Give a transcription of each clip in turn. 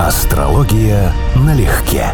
Астрология налегке.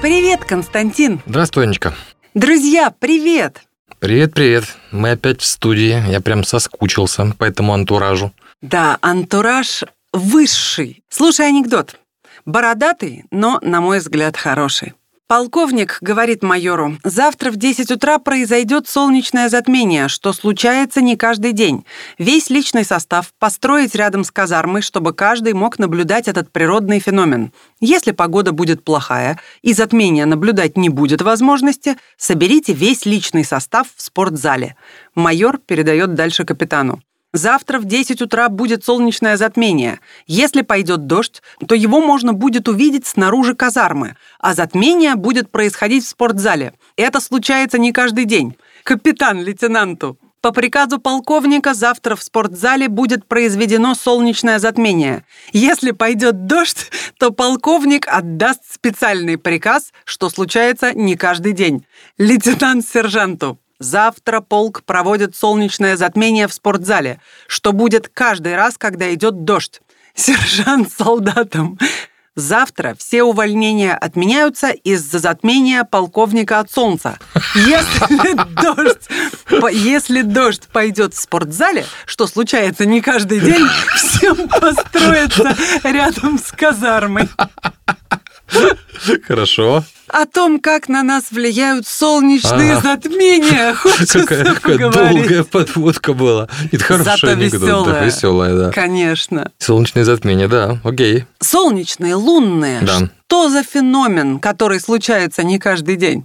Привет, Константин. Здравствуй, Анечка. Друзья, привет. Привет, привет. Мы опять в студии. Я прям соскучился по этому антуражу. Да, антураж высший. Слушай анекдот. Бородатый, но, на мой взгляд, хороший. Полковник говорит майору, завтра в 10 утра произойдет солнечное затмение, что случается не каждый день. Весь личный состав построить рядом с казармой, чтобы каждый мог наблюдать этот природный феномен. Если погода будет плохая и затмения наблюдать не будет возможности, соберите весь личный состав в спортзале. Майор передает дальше капитану. Завтра в 10 утра будет солнечное затмение. Если пойдет дождь, то его можно будет увидеть снаружи казармы, а затмение будет происходить в спортзале. Это случается не каждый день. Капитан лейтенанту. По приказу полковника завтра в спортзале будет произведено солнечное затмение. Если пойдет дождь, то полковник отдаст специальный приказ, что случается не каждый день. Лейтенант сержанту. Завтра полк проводит солнечное затмение в спортзале, что будет каждый раз, когда идет дождь. Сержант солдатом. Завтра все увольнения отменяются из-за затмения полковника от солнца. Если дождь, если дождь пойдет в спортзале, что случается не каждый день, всем построиться рядом с казармой. Хорошо. О том, как на нас влияют солнечные Ага. затмения, хочется Какая, какая долгая подводка была. Это хороший Зато анекдот. весёлая. Да, веселая, да. Конечно. Солнечное затмение, да, окей. Солнечные, лунные. Да. Что за феномен, который случается не каждый день?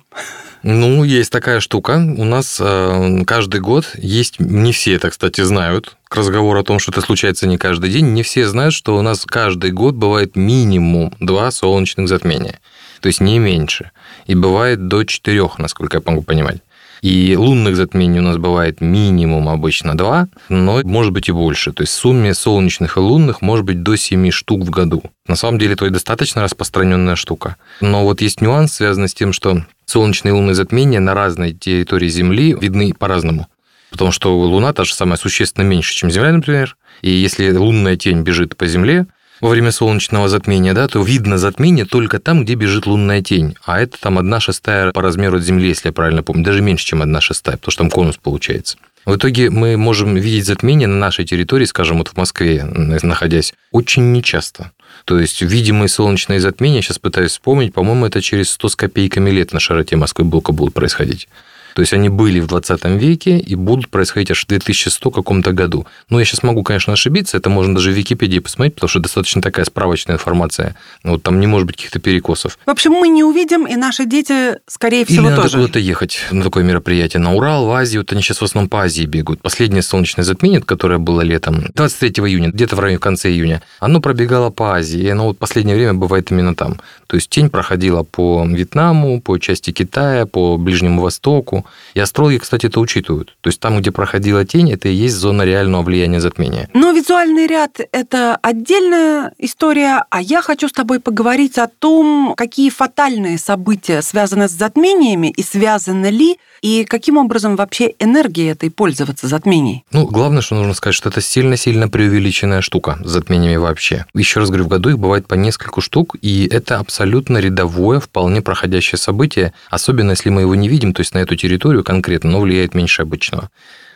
Ну, есть такая штука. У нас э, каждый год есть, не все это, кстати, знают, к разговору о том, что это случается не каждый день, не все знают, что у нас каждый год бывает минимум два солнечных затмения. То есть не меньше. И бывает до четырех, насколько я могу понимать. И лунных затмений у нас бывает минимум обычно два, но может быть и больше. То есть в сумме солнечных и лунных может быть до семи штук в году. На самом деле это достаточно распространенная штука. Но вот есть нюанс, связанный с тем, что солнечные и лунные затмения на разной территории Земли видны по-разному. Потому что Луна та же самая существенно меньше, чем Земля, например. И если лунная тень бежит по Земле, во время солнечного затмения, да, то видно затмение только там, где бежит лунная тень. А это там одна шестая по размеру от Земли, если я правильно помню. Даже меньше, чем одна шестая, потому что там конус получается. В итоге мы можем видеть затмение на нашей территории, скажем, вот в Москве, находясь, очень нечасто. То есть видимые солнечные затмения, сейчас пытаюсь вспомнить, по-моему, это через 100 с копейками лет на широте Москвы Булка будут происходить. То есть они были в 20 веке и будут происходить аж в 2100 каком-то году. Ну, я сейчас могу, конечно, ошибиться, это можно даже в Википедии посмотреть, потому что достаточно такая справочная информация. Вот там не может быть каких-то перекосов. В общем, мы не увидим, и наши дети, скорее Или всего, надо тоже. куда-то ехать на такое мероприятие. На Урал, в Азию. Вот они сейчас в основном по Азии бегают. Последнее солнечное затмение, которое было летом, 23 июня, где-то в районе в конце июня, оно пробегало по Азии. И оно вот в последнее время бывает именно там. То есть тень проходила по Вьетнаму, по части Китая, по Ближнему Востоку. И астрологи, кстати, это учитывают. То есть там, где проходила тень, это и есть зона реального влияния затмения. Но визуальный ряд – это отдельная история, а я хочу с тобой поговорить о том, какие фатальные события связаны с затмениями и связаны ли, и каким образом вообще энергией этой пользоваться затмений. Ну, главное, что нужно сказать, что это сильно-сильно преувеличенная штука с затмениями вообще. Еще раз говорю, в году их бывает по нескольку штук, и это абсолютно рядовое, вполне проходящее событие, особенно если мы его не видим, то есть на эту территорию конкретно, но влияет меньше обычного.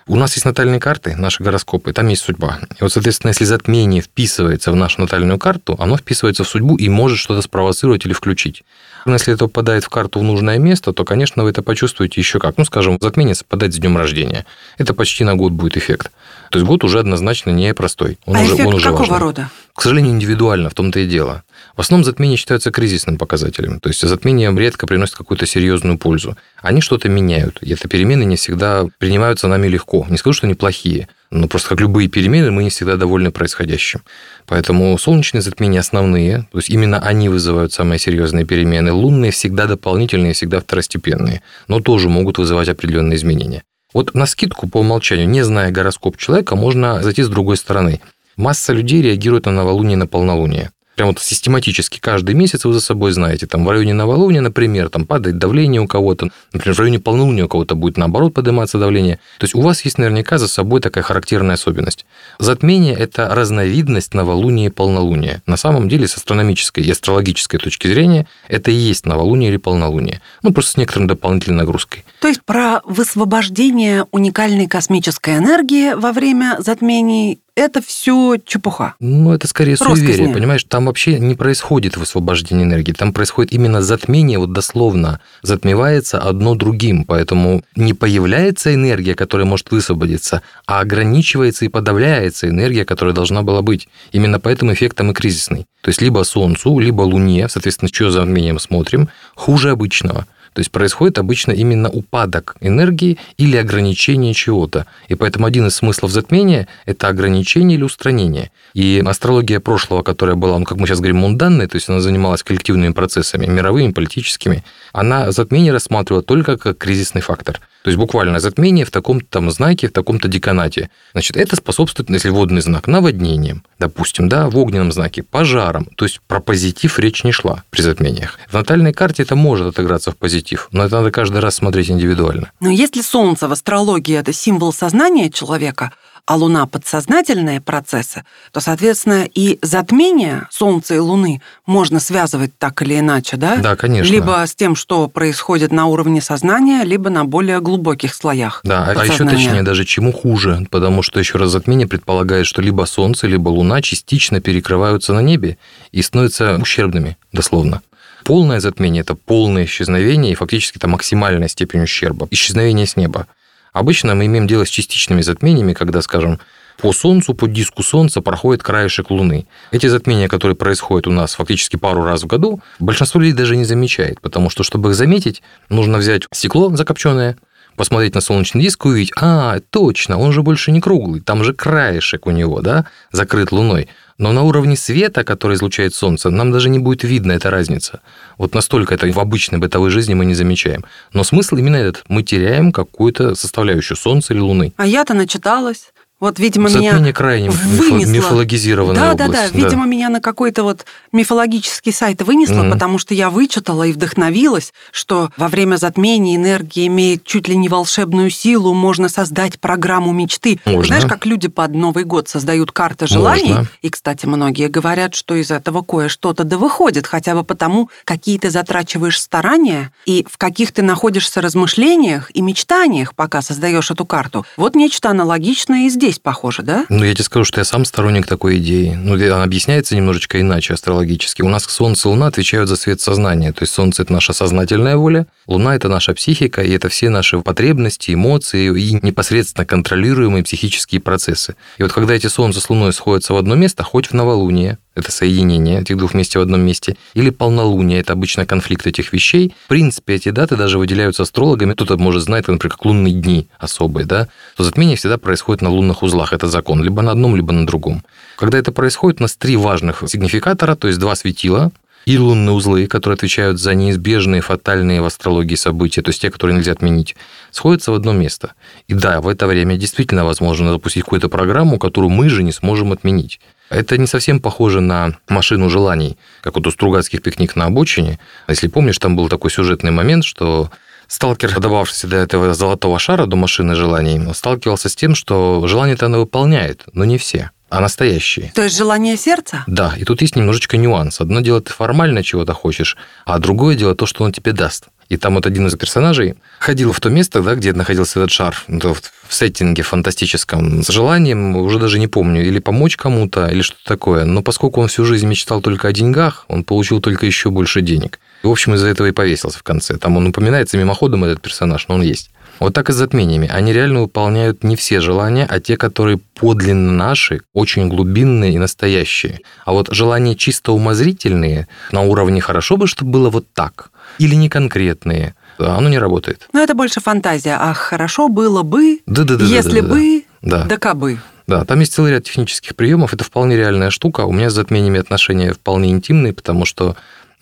У нас есть натальные карты, наши гороскопы, там есть судьба. И вот, соответственно, если затмение вписывается в нашу натальную карту, оно вписывается в судьбу и может что-то спровоцировать или включить. Но если это попадает в карту в нужное место, то, конечно, вы это почувствуете еще как. Ну, скажем, затмение совпадает с днем рождения. Это почти на год будет эффект. То есть год уже однозначно непростой. Он а уже, эффект он уже какого важный. рода? К сожалению, индивидуально, в том-то и дело. В основном затмения считаются кризисным показателем. То есть затмения редко приносят какую-то серьезную пользу. Они что-то меняют. И это перемены не всегда принимаются нами легко. Не скажу, что они плохие, но просто как любые перемены, мы не всегда довольны происходящим. Поэтому солнечные затмения основные, то есть именно они вызывают самые серьезные перемены. Лунные всегда дополнительные, всегда второстепенные, но тоже могут вызывать определенные изменения. Вот на скидку по умолчанию, не зная гороскоп человека, можно зайти с другой стороны. Масса людей реагирует на новолуние и на полнолуние. Прям вот систематически каждый месяц вы за собой знаете, там в районе новолуния, например, там падает давление у кого-то, например, в районе полнолуния у кого-то будет наоборот подниматься давление. То есть у вас есть наверняка за собой такая характерная особенность. Затмение – это разновидность новолуния и полнолуния. На самом деле, с астрономической и астрологической точки зрения, это и есть новолуние или полнолуние. Ну, просто с некоторой дополнительной нагрузкой. То есть про высвобождение уникальной космической энергии во время затмений это все чепуха. Ну, это скорее Россказни. суеверие, понимаешь? Там вообще не происходит высвобождение энергии, там происходит именно затмение, вот дословно затмевается одно другим, поэтому не появляется энергия, которая может высвободиться, а ограничивается и подавляется энергия, которая должна была быть. Именно поэтому эффект там и кризисный. То есть либо Солнцу, либо Луне, соответственно, что за затмением смотрим, хуже обычного. То есть происходит обычно именно упадок энергии или ограничение чего-то. И поэтому один из смыслов затмения – это ограничение или устранение. И астрология прошлого, которая была, ну, как мы сейчас говорим, мунданной, то есть она занималась коллективными процессами, мировыми, политическими, она затмение рассматривала только как кризисный фактор. То есть буквально затмение в таком-то там знаке, в таком-то деканате. Значит, это способствует, если водный знак, наводнением, допустим, да, в огненном знаке, пожаром. То есть про позитив речь не шла при затмениях. В натальной карте это может отыграться в позитив, но это надо каждый раз смотреть индивидуально. Но если Солнце в астрологии – это символ сознания человека – а Луна подсознательные процессы, то, соответственно, и затмение Солнца и Луны можно связывать так или иначе, да? Да, конечно. Либо с тем, что происходит на уровне сознания, либо на более глубоких слоях. Да, а еще точнее даже чему хуже, потому что еще раз затмение предполагает, что либо Солнце, либо Луна частично перекрываются на небе и становятся ущербными, дословно. Полное затмение – это полное исчезновение и фактически это максимальная степень ущерба, исчезновение с неба. Обычно мы имеем дело с частичными затмениями, когда, скажем, по Солнцу, по диску Солнца проходит краешек Луны. Эти затмения, которые происходят у нас фактически пару раз в году, большинство людей даже не замечает, потому что, чтобы их заметить, нужно взять стекло закопченное, посмотреть на солнечный диск и увидеть, а, точно, он же больше не круглый, там же краешек у него, да, закрыт Луной. Но на уровне света, который излучает Солнце, нам даже не будет видно эта разница. Вот настолько это в обычной бытовой жизни мы не замечаем. Но смысл именно этот. Мы теряем какую-то составляющую Солнца или Луны. А я-то начиталась. Вот, видимо, Затмение меня крайне вынесло. мифологизированная да, область. Да, да, Видимо, меня на какой-то вот мифологический сайт вынесло, Мгм. потому что я вычитала и вдохновилась, что во время затмения энергия имеет чуть ли не волшебную силу, можно создать программу мечты. Можно. Знаешь, как люди под Новый год создают карты желаний? Можно. И, кстати, многие говорят, что из этого кое-что-то да выходит, хотя бы потому, какие ты затрачиваешь старания и в каких ты находишься размышлениях и мечтаниях, пока создаешь эту карту. Вот нечто аналогичное и здесь похоже, да? Ну, я тебе скажу, что я сам сторонник такой идеи. Ну, она объясняется немножечко иначе астрологически. У нас Солнце и Луна отвечают за свет сознания. То есть Солнце – это наша сознательная воля, Луна – это наша психика, и это все наши потребности, эмоции и непосредственно контролируемые психические процессы. И вот когда эти Солнце с Луной сходятся в одно место, хоть в новолуние, это соединение этих двух вместе в одном месте, или полнолуние, это обычно конфликт этих вещей. В принципе, эти даты даже выделяются астрологами. Кто-то может знать, например, как лунные дни особые, да, то затмение всегда происходит на лунных узлах. Это закон, либо на одном, либо на другом. Когда это происходит, у нас три важных сигнификатора, то есть два светила, и лунные узлы, которые отвечают за неизбежные фатальные в астрологии события, то есть те, которые нельзя отменить, сходятся в одно место. И да, в это время действительно возможно запустить какую-то программу, которую мы же не сможем отменить. Это не совсем похоже на машину желаний, как вот у Стругацких пикник на обочине. Если помнишь, там был такой сюжетный момент, что сталкер, добавшийся до этого золотого шара, до машины желаний, сталкивался с тем, что желания-то она выполняет, но не все, а настоящие. То есть желание сердца? Да, и тут есть немножечко нюанс. Одно дело, ты формально чего-то хочешь, а другое дело то, что он тебе даст. И там вот один из персонажей ходил в то место, да, где находился этот шар, ну, в сеттинге фантастическом, с желанием, уже даже не помню, или помочь кому-то, или что-то такое. Но поскольку он всю жизнь мечтал только о деньгах, он получил только еще больше денег. И, в общем, из-за этого и повесился в конце. Там он упоминается мимоходом, этот персонаж, но он есть. Вот так и с затмениями. Они реально выполняют не все желания, а те, которые подлинно наши, очень глубинные и настоящие. А вот желания чисто умозрительные, на уровне «хорошо бы, чтобы было вот так», или неконкретные, оно не работает. Но это больше фантазия. Ах, хорошо было бы, Да-да-да. если бы, Да. да кабы. Да, там есть целый ряд технических приемов. Это вполне реальная штука. У меня с затмениями отношения вполне интимные, потому что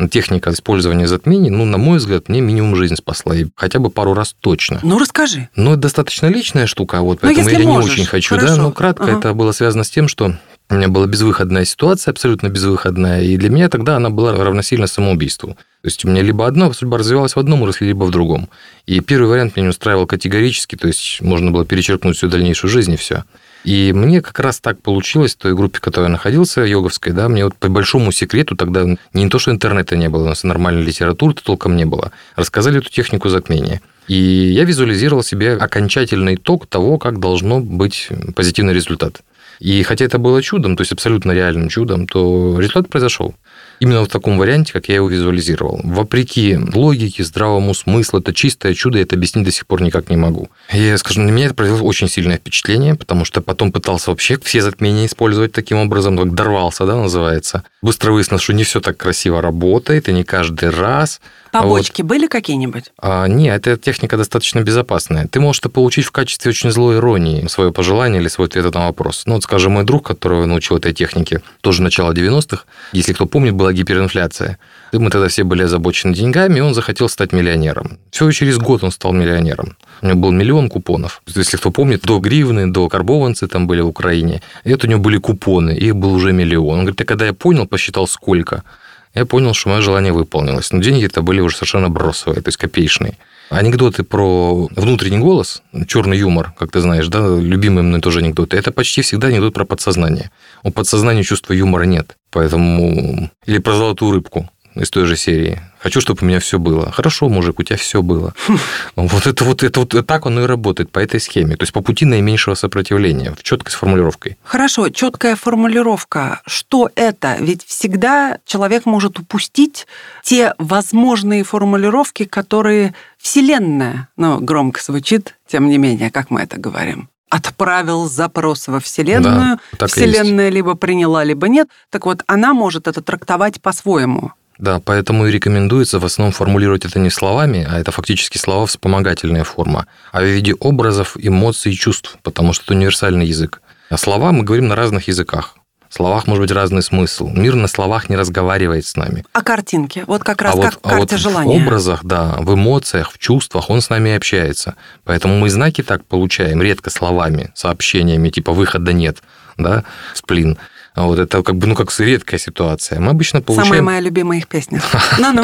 техника использования затмений, ну, на мой взгляд, мне минимум жизнь спасла, и хотя бы пару раз точно. Ну, расскажи. Ну, это достаточно личная штука, вот, поэтому я можешь. не очень хочу, Хорошо. да, но кратко ага. это было связано с тем, что у меня была безвыходная ситуация, абсолютно безвыходная, и для меня тогда она была равносильна самоубийству. То есть у меня либо одна судьба развивалась в одном русле, либо в другом. И первый вариант меня не устраивал категорически, то есть можно было перечеркнуть всю дальнейшую жизнь и все. И мне как раз так получилось, в той группе, в которой я находился, йоговской, да, мне вот по большому секрету тогда не то, что интернета не было, у нас нормальной литературы-то толком не было, рассказали эту технику затмения. И я визуализировал себе окончательный итог того, как должно быть позитивный результат. И хотя это было чудом, то есть абсолютно реальным чудом, то результат произошел. Именно в таком варианте, как я его визуализировал. Вопреки логике, здравому смыслу, это чистое чудо, я это объяснить до сих пор никак не могу. Я скажу, на меня это произвело очень сильное впечатление, потому что потом пытался вообще все затмения использовать таким образом, как дорвался, да, называется. Быстро выяснилось, что не все так красиво работает, и не каждый раз. Побочки вот. были какие-нибудь? А, нет, эта техника достаточно безопасная. Ты можешь это получить в качестве очень злой иронии, свое пожелание или свой ответ на вопрос. Ну, вот, скажем, мой друг, которого научил этой технике, тоже начало 90-х, если кто помнит, была гиперинфляция. Мы тогда все были озабочены деньгами, и он захотел стать миллионером. Всего через год он стал миллионером. У него был миллион купонов. Если кто помнит, до гривны, до карбованцы там были в Украине. И это у него были купоны, их был уже миллион. Он говорит, а когда я понял, посчитал сколько, я понял, что мое желание выполнилось. Но деньги это были уже совершенно бросовые, то есть копеечные. Анекдоты про внутренний голос, черный юмор, как ты знаешь, да, любимые мной тоже анекдоты, это почти всегда анекдот про подсознание. У подсознания чувства юмора нет. Поэтому... Или про золотую рыбку из той же серии. Хочу, чтобы у меня все было. Хорошо, мужик, у тебя все было. Вот это вот, это вот так оно и работает по этой схеме. То есть по пути наименьшего сопротивления, в четкой формулировкой. Хорошо, четкая формулировка. Что это? Ведь всегда человек может упустить те возможные формулировки, которые Вселенная, ну, громко звучит, тем не менее, как мы это говорим, отправил запрос во Вселенную, да, Вселенная либо приняла, либо нет. Так вот, она может это трактовать по-своему. Да, поэтому и рекомендуется в основном формулировать это не словами, а это фактически слова вспомогательная форма, а в виде образов, эмоций и чувств, потому что это универсальный язык. А слова мы говорим на разных языках. В словах может быть разный смысл. Мир на словах не разговаривает с нами. А картинки? Вот как раз а как вот, карта а вот желания. В образах, да, в эмоциях, в чувствах он с нами общается. Поэтому мы знаки так получаем, редко словами, сообщениями, типа выхода нет, да, сплин. А вот это как бы, ну, как редкая ситуация. Мы обычно получаем... Самая моя любимая их песня. Ну-ну.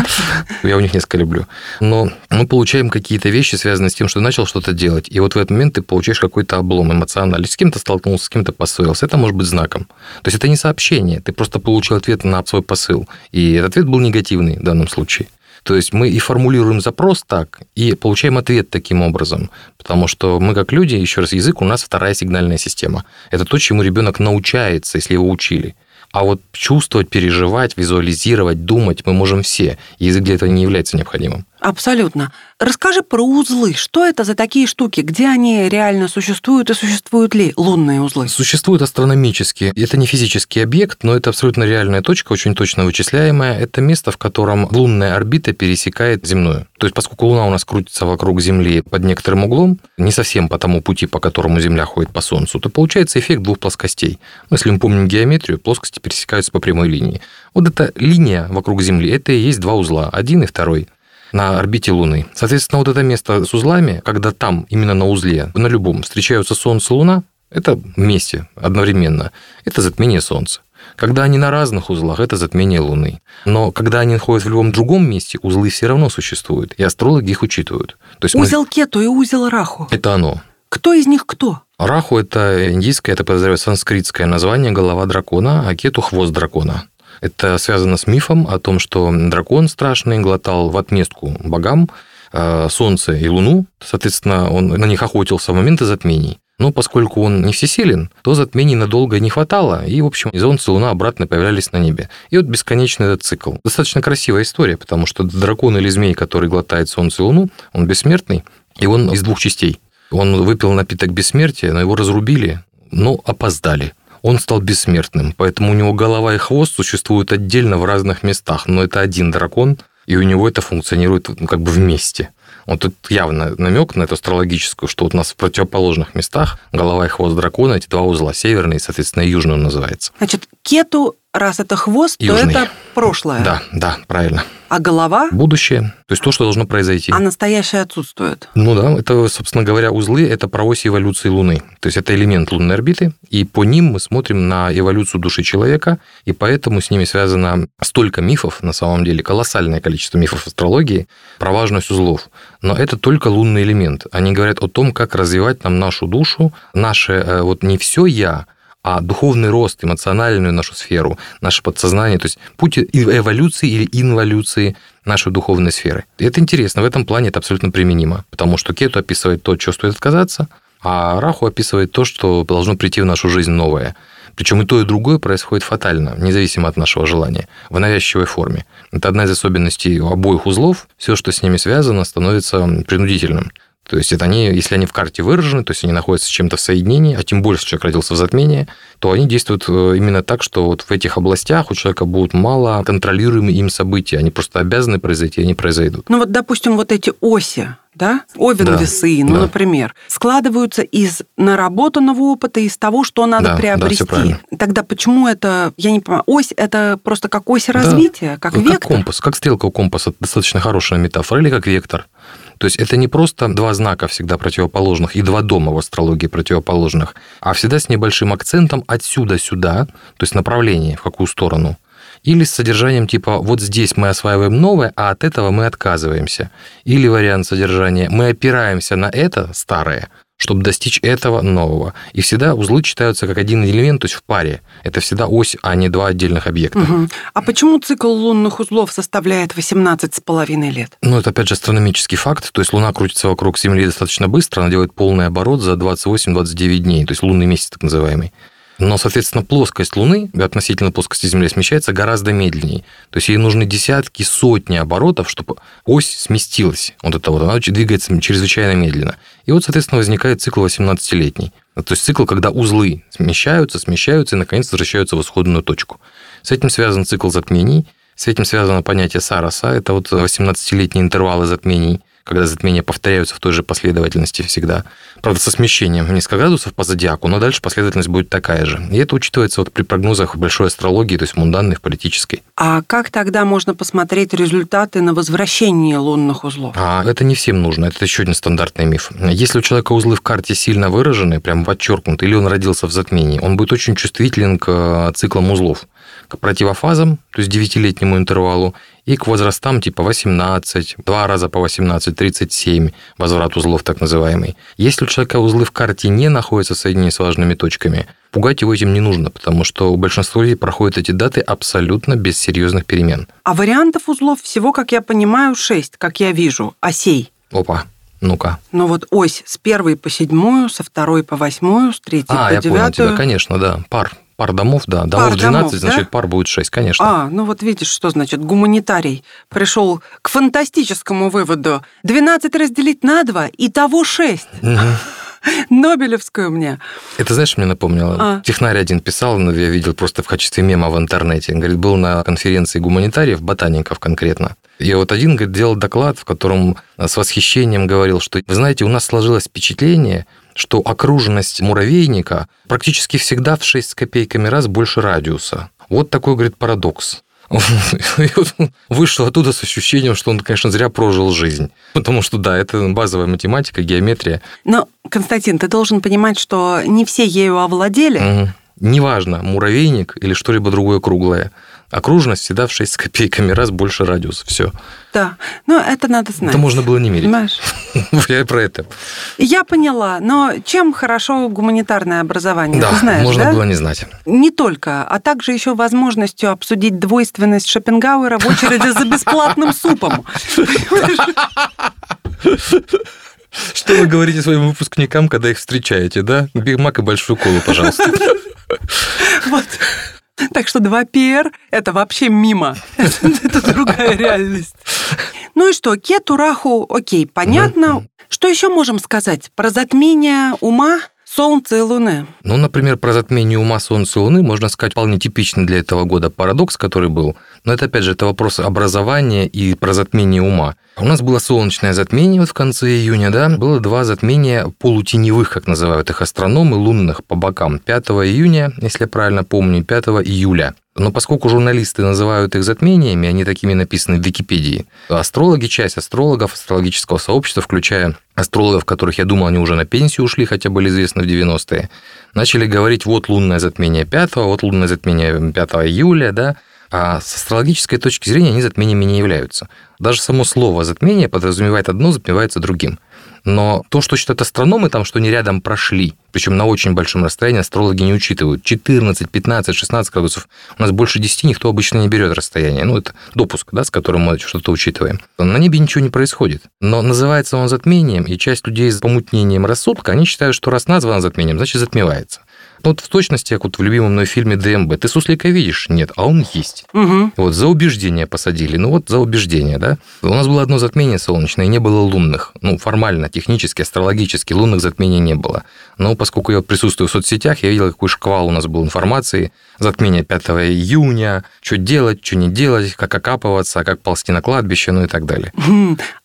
Я у них несколько люблю. Но мы получаем какие-то вещи, связанные с тем, что начал что-то делать, и вот в этот момент ты получаешь какой-то облом эмоциональный. С кем-то столкнулся, с кем-то поссорился. Это может быть знаком. То есть это не сообщение, ты просто получил ответ на свой посыл. И этот ответ был негативный в данном случае. То есть мы и формулируем запрос так, и получаем ответ таким образом. Потому что мы, как люди, еще раз, язык у нас вторая сигнальная система. Это то, чему ребенок научается, если его учили. А вот чувствовать, переживать, визуализировать, думать мы можем все. Язык для этого не является необходимым. Абсолютно. Расскажи про узлы. Что это за такие штуки? Где они реально существуют и существуют ли лунные узлы? Существуют астрономические. Это не физический объект, но это абсолютно реальная точка, очень точно вычисляемая. Это место, в котором лунная орбита пересекает земную. То есть, поскольку Луна у нас крутится вокруг Земли под некоторым углом, не совсем по тому пути, по которому Земля ходит по Солнцу, то получается эффект двух плоскостей. Ну, если мы помним геометрию, плоскости пересекаются по прямой линии. Вот эта линия вокруг Земли, это и есть два узла, один и второй на орбите Луны. Соответственно, вот это место с узлами, когда там, именно на узле, на любом, встречаются Солнце и Луна, это вместе, одновременно. Это затмение Солнца. Когда они на разных узлах, это затмение Луны. Но когда они находятся в любом другом месте, узлы все равно существуют, и астрологи их учитывают. То есть узел мы... Кету и узел Раху. Это оно. Кто из них кто? Раху – это индийское, это, подозреваю, санскритское название голова дракона, а Кету – хвост дракона. Это связано с мифом о том, что дракон страшный глотал в отместку богам э, Солнце и Луну, соответственно, он на них охотился в моменты затмений. Но поскольку он не всесилен, то затмений надолго не хватало, и, в общем, и Солнце и Луна обратно появлялись на небе. И вот бесконечный этот цикл. Достаточно красивая история, потому что дракон или змей, который глотает Солнце и Луну, он бессмертный, и он из двух частей. Он выпил напиток бессмертия, но его разрубили, но опоздали он стал бессмертным. Поэтому у него голова и хвост существуют отдельно в разных местах, но это один дракон, и у него это функционирует ну, как бы вместе. Вот тут явно намек на эту астрологическую, что вот у нас в противоположных местах голова и хвост дракона, эти два узла, северный и, соответственно, южный он называется. Значит, кету, раз это хвост, южный. то это прошлое. Да, да, правильно. А голова? Будущее, то есть то, что должно произойти. А настоящее отсутствует. Ну да, это, собственно говоря, узлы, это про ось эволюции Луны. То есть это элемент лунной орбиты, и по ним мы смотрим на эволюцию души человека, и поэтому с ними связано столько мифов, на самом деле, колоссальное количество мифов астрологии про важность узлов. Но это только лунный элемент. Они говорят о том, как развивать нам нашу душу, наше, э, вот не все я, а духовный рост, эмоциональную нашу сферу, наше подсознание, то есть путь эволюции или инволюции нашей духовной сферы. И это интересно, в этом плане это абсолютно применимо, потому что кету описывает то, что стоит отказаться, а раху описывает то, что должно прийти в нашу жизнь новое. Причем и то, и другое происходит фатально, независимо от нашего желания, в навязчивой форме. Это одна из особенностей обоих узлов. Все, что с ними связано, становится принудительным. То есть это они, если они в карте выражены, то есть они находятся с чем-то в соединении, а тем более, если человек родился в затмении, то они действуют э, именно так, что вот в этих областях у человека будут мало контролируемые им события. Они просто обязаны произойти, они произойдут. Ну вот, допустим, вот эти оси, да, Овен да, весы, ну, да. например, складываются из наработанного опыта, из того, что надо да, приобрести. Да, Тогда почему это, я не понимаю, ось это просто как ось развития, да, как, как вектор? Как компас, как стрелка у компаса, достаточно хорошая метафора, или как вектор. То есть это не просто два знака всегда противоположных и два дома в астрологии противоположных, а всегда с небольшим акцентом отсюда сюда, то есть направление, в какую сторону. Или с содержанием типа «вот здесь мы осваиваем новое, а от этого мы отказываемся». Или вариант содержания «мы опираемся на это старое, чтобы достичь этого нового. И всегда узлы читаются как один элемент, то есть в паре. Это всегда ось, а не два отдельных объекта. Угу. А почему цикл лунных узлов составляет 18 с половиной лет? Ну, это опять же астрономический факт. То есть Луна крутится вокруг Земли достаточно быстро, она делает полный оборот за 28-29 дней, то есть лунный месяц так называемый. Но, соответственно, плоскость Луны относительно плоскости Земли смещается гораздо медленнее. То есть ей нужны десятки, сотни оборотов, чтобы ось сместилась. Вот это вот, она двигается чрезвычайно медленно. И вот, соответственно, возникает цикл 18-летний. То есть цикл, когда узлы смещаются, смещаются и, наконец, возвращаются в исходную точку. С этим связан цикл затмений, с этим связано понятие Сараса, это вот 18-летние интервалы затмений, когда затмения повторяются в той же последовательности всегда. Правда, со смещением несколько градусов по зодиаку, но дальше последовательность будет такая же. И это учитывается вот при прогнозах большой астрологии, то есть мунданной, политической. А как тогда можно посмотреть результаты на возвращение лунных узлов? А это не всем нужно, это еще один стандартный миф. Если у человека узлы в карте сильно выражены, прям подчеркнуты, или он родился в затмении, он будет очень чувствителен к э, циклам узлов к противофазам, то есть девятилетнему интервалу, и к возрастам типа 18, два раза по 18, 37, возврат узлов так называемый. Если у человека узлы в карте не находятся в соединении с важными точками, пугать его этим не нужно, потому что у большинства людей проходят эти даты абсолютно без серьезных перемен. А вариантов узлов всего, как я понимаю, 6, как я вижу, осей. Опа, ну-ка. Ну вот ось с первой по седьмую, со второй по восьмую, с третьей а, по девятую. А, я понял тебя, конечно, да, пар. Пар домов, да. Домов пар 12, домов, значит, да? пар будет 6, конечно. А, ну вот видишь, что значит гуманитарий пришел к фантастическому выводу. 12 разделить на 2, и того 6. Угу. Нобелевскую мне. Это знаешь, мне напомнило? А. Технарь один писал, но я видел просто в качестве мема в интернете. Он говорит, был на конференции гуманитариев, ботаников конкретно. И вот один говорит, делал доклад, в котором с восхищением говорил, что, вы знаете, у нас сложилось впечатление, что окруженность муравейника практически всегда в 6 с копейками раз больше радиуса. Вот такой, говорит, парадокс. Вышел оттуда с ощущением, что он, конечно, зря прожил жизнь. Потому что, да, это базовая математика, геометрия. Но, Константин, ты должен понимать, что не все ею овладели. Угу. Неважно, муравейник или что-либо другое круглое окружность всегда в 6 с копейками раз больше радиус. Все. Да, но это надо знать. Это можно было не мерить. Понимаешь? Я про это. Я поняла, но чем хорошо гуманитарное образование? Да, Ты знаешь, можно да? было не знать. Не только, а также еще возможностью обсудить двойственность Шопенгауэра в очереди за бесплатным супом. Что вы говорите своим выпускникам, когда их встречаете, да? Бигмак и большую колу, пожалуйста. Вот. Так что 2 пер – это вообще мимо. Это другая реальность. Ну и что, кету, раху, окей, понятно. Что еще можем сказать про затмение ума Солнца и Луны. Ну, например, про затмение ума Солнца и Луны можно сказать вполне типичный для этого года парадокс, который был. Но это, опять же, это вопрос образования и про затмение ума. У нас было солнечное затмение вот в конце июня, да, было два затмения полутеневых, как называют их астрономы, лунных по бокам. 5 июня, если я правильно помню, 5 июля. Но поскольку журналисты называют их затмениями, они такими написаны в Википедии, астрологи, часть астрологов, астрологического сообщества, включая астрологов, которых, я думал, они уже на пенсию ушли, хотя были известны в 90-е, начали говорить, вот лунное затмение 5 вот лунное затмение 5 июля, да, а с астрологической точки зрения они затмениями не являются. Даже само слово затмение подразумевает одно, затмевается другим. Но то, что считают астрономы, там, что они рядом прошли, причем на очень большом расстоянии астрологи не учитывают. 14, 15, 16 градусов. У нас больше 10 никто обычно не берет расстояние. Ну, это допуск, да, с которым мы что-то учитываем. На небе ничего не происходит. Но называется он затмением, и часть людей с помутнением рассудка, они считают, что раз названо затмением, значит затмевается. Ну, вот в точности, как вот в любимом мной фильме ДМБ. Ты суслика видишь? Нет, а он есть. Угу. Вот за убеждение посадили. Ну вот за убеждение, да. У нас было одно затмение солнечное, и не было лунных. Ну, формально, технически, астрологически лунных затмений не было. Но поскольку я присутствую в соцсетях, я видел, какой шквал у нас был информации. Затмение 5 июня, что делать, что не делать, как окапываться, как ползти на кладбище, ну и так далее.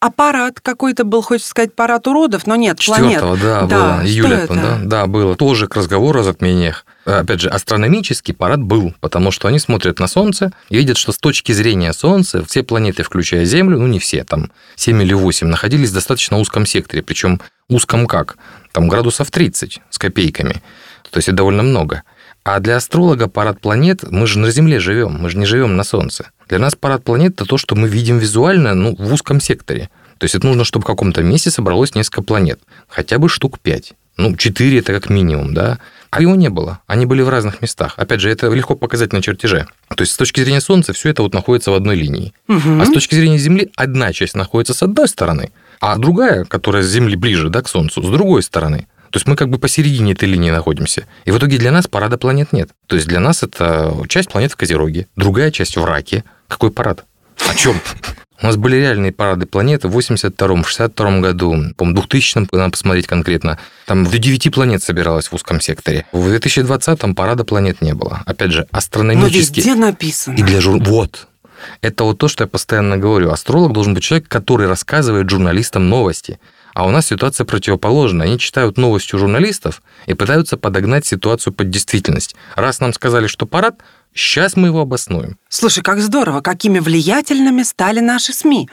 А парад какой-то был, хочется сказать, парад уродов, но нет, планет. 4 да, Да, было, июля, да, да, было. Тоже к разговору о затмениях. Опять же, астрономический парад был, потому что они смотрят на Солнце и видят, что с точки зрения Солнца все планеты, включая Землю, ну не все, там 7 или 8, находились в достаточно узком секторе, причем узком как? Там градусов 30 с копейками, то есть это довольно много. А для астролога парад планет, мы же на Земле живем, мы же не живем на Солнце. Для нас парад планет – это то, что мы видим визуально ну, в узком секторе. То есть это нужно, чтобы в каком-то месте собралось несколько планет, хотя бы штук 5. Ну, 4 это как минимум, да. А его не было. Они были в разных местах. Опять же, это легко показать на чертеже. То есть с точки зрения Солнца все это вот находится в одной линии. Мгм. А с точки зрения Земли одна часть находится с одной стороны, а другая, которая с Земли ближе да, к Солнцу, с другой стороны. То есть мы как бы посередине этой линии находимся. И в итоге для нас парада планет нет. То есть для нас это часть планет в Козероге, другая часть в Раке. Какой парад? О чем? У нас были реальные парады планеты в 82-м, 62-м году, по-моему, 2000-м, надо посмотреть конкретно. Там до 9 планет собиралось в узком секторе. В 2020-м парада планет не было. Опять же, Но астрономически... везде написано. И для жур... Вот. Это вот то, что я постоянно говорю. Астролог должен быть человек, который рассказывает журналистам новости. А у нас ситуация противоположная. Они читают новости у журналистов и пытаются подогнать ситуацию под действительность. Раз нам сказали, что парад, сейчас мы его обоснуем. Слушай, как здорово, какими влиятельными стали наши СМИ.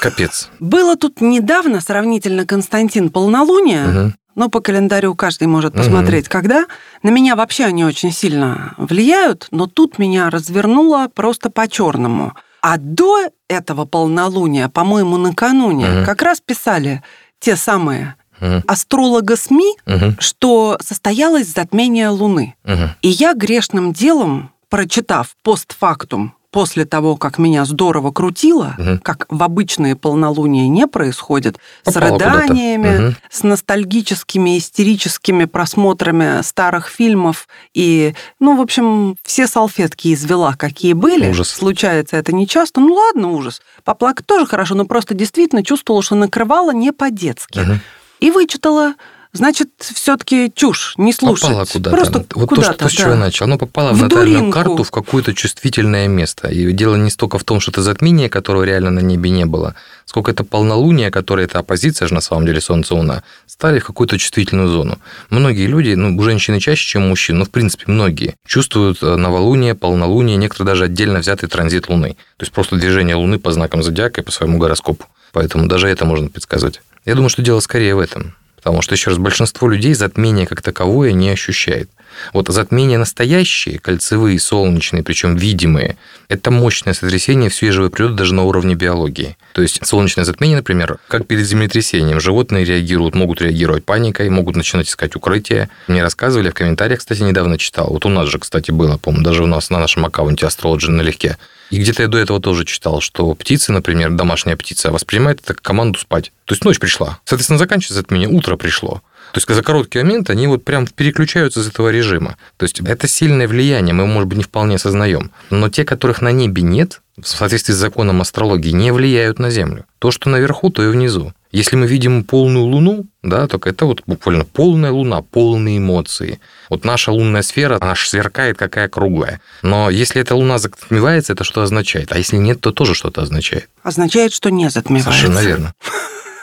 Капец. Было тут недавно сравнительно Константин полнолуние, Мгм. но по календарю каждый может посмотреть, когда. На меня вообще они очень сильно влияют, но тут меня развернуло просто по-черному. А до этого полнолуния, по-моему, накануне, Мгм. как раз писали те самые Мгм. астролога СМИ, Мгм. что состоялось затмение Луны. Мгм. И я грешным делом, прочитав постфактум, после того, как меня здорово крутило, Мгм. как в обычные полнолуния не происходит, с Попала куда-то. рыданиями, Мгм. с ностальгическими, истерическими просмотрами старых фильмов и, ну, в общем, все салфетки извела, какие были. Ужас. Случается это нечасто. Ну, ладно, ужас. Поплакать тоже хорошо, но просто действительно чувствовала, что накрывала не по-детски. Мгм. И вычитала, значит, все-таки чушь, не слушать. Попала куда-то. Просто вот то, куда-то, что, с чего я начал. Оно попало в, В натальную дуринку. карту в какое-то чувствительное место. И дело не столько в том, что это затмение, которого реально на небе не было, сколько это полнолуние, которое это оппозиция же на самом деле Солнце-Луна, стали в какую-то чувствительную зону. Многие люди, ну, женщины чаще, чем мужчины, но в принципе многие, чувствуют э, новолуние, полнолуние, некоторые даже отдельно взятый транзит Луны. То есть просто движение Луны по знакам зодиака и по своему гороскопу. Поэтому даже это можно предсказать. Я думаю, что дело скорее в этом. Потому что, еще раз, большинство людей затмение как таковое не ощущает. Вот затмения настоящие, кольцевые, солнечные, причем видимые, это мощное сотрясение в свежей природы даже на уровне биологии. То есть солнечное затмение, например, как перед землетрясением, животные реагируют, могут реагировать паникой, могут начинать искать укрытие. Мне рассказывали в комментариях, кстати, недавно читал. Вот у нас же, кстати, было, по-моему, даже у нас на нашем аккаунте Astrology налегке. И где-то я до этого тоже читал, что птицы, например, домашняя птица, воспринимает это как команду спать. То есть ночь пришла. Соответственно, заканчивается затмение, утро пришло. То есть за короткий момент они вот прям переключаются из этого режима. То есть это сильное влияние, мы, может быть, не вполне осознаем. Но те, которых на небе нет, в соответствии с законом астрологии, не влияют на Землю. То, что наверху, то и внизу. Если мы видим полную Луну, да, так это вот буквально полная Луна, полные эмоции. Вот наша лунная сфера, она аж сверкает, какая круглая. Но если эта Луна затмевается, это что означает? А если нет, то тоже что-то означает. Означает, что не затмевается. Совершенно верно.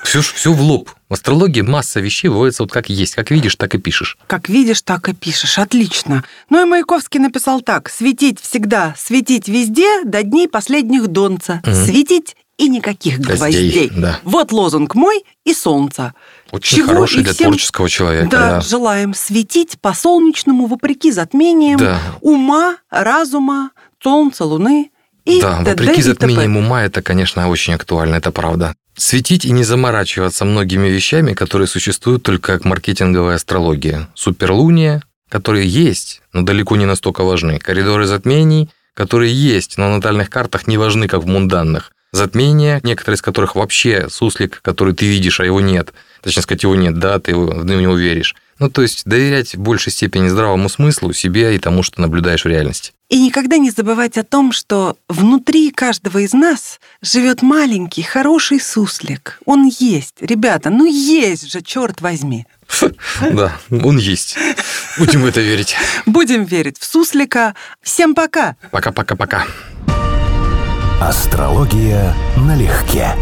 Все, все в лоб. В астрологии масса вещей выводится вот как есть. Как видишь, так и пишешь. Как видишь, так и пишешь. Отлично. Ну и Маяковский написал так. Светить всегда, светить везде до дней последних донца. Мгм. Светить и никаких Гвоздей, гвоздей. да. Вот лозунг мой и солнца. Очень Чего хороший для всем- творческого человека. да, Да. желаем светить по солнечному вопреки затмениям Да. ума, разума, солнца, луны и Да, т.д. вопреки затмениям ума, это, конечно, очень актуально, это правда. Светить и не заморачиваться многими вещами, которые существуют только как маркетинговая астрология. Суперлуния, которые есть, но далеко не настолько важны. Коридоры затмений, которые есть, но на натальных картах не важны, как в мунданных. Затмения, некоторые из которых вообще суслик, который ты видишь, а его нет. Точнее сказать, его нет, да, ты его- в него веришь. Ну, то есть доверять в большей степени здравому смыслу, себе и тому, что наблюдаешь в реальности. И никогда не забывать о том, что внутри каждого из нас живет маленький, хороший суслик. Он есть. Ребята, ну есть же, черт возьми. Да, он есть. Будем в это верить. Будем верить в суслика. Всем пока! Пока-пока-пока. Астрология налегке.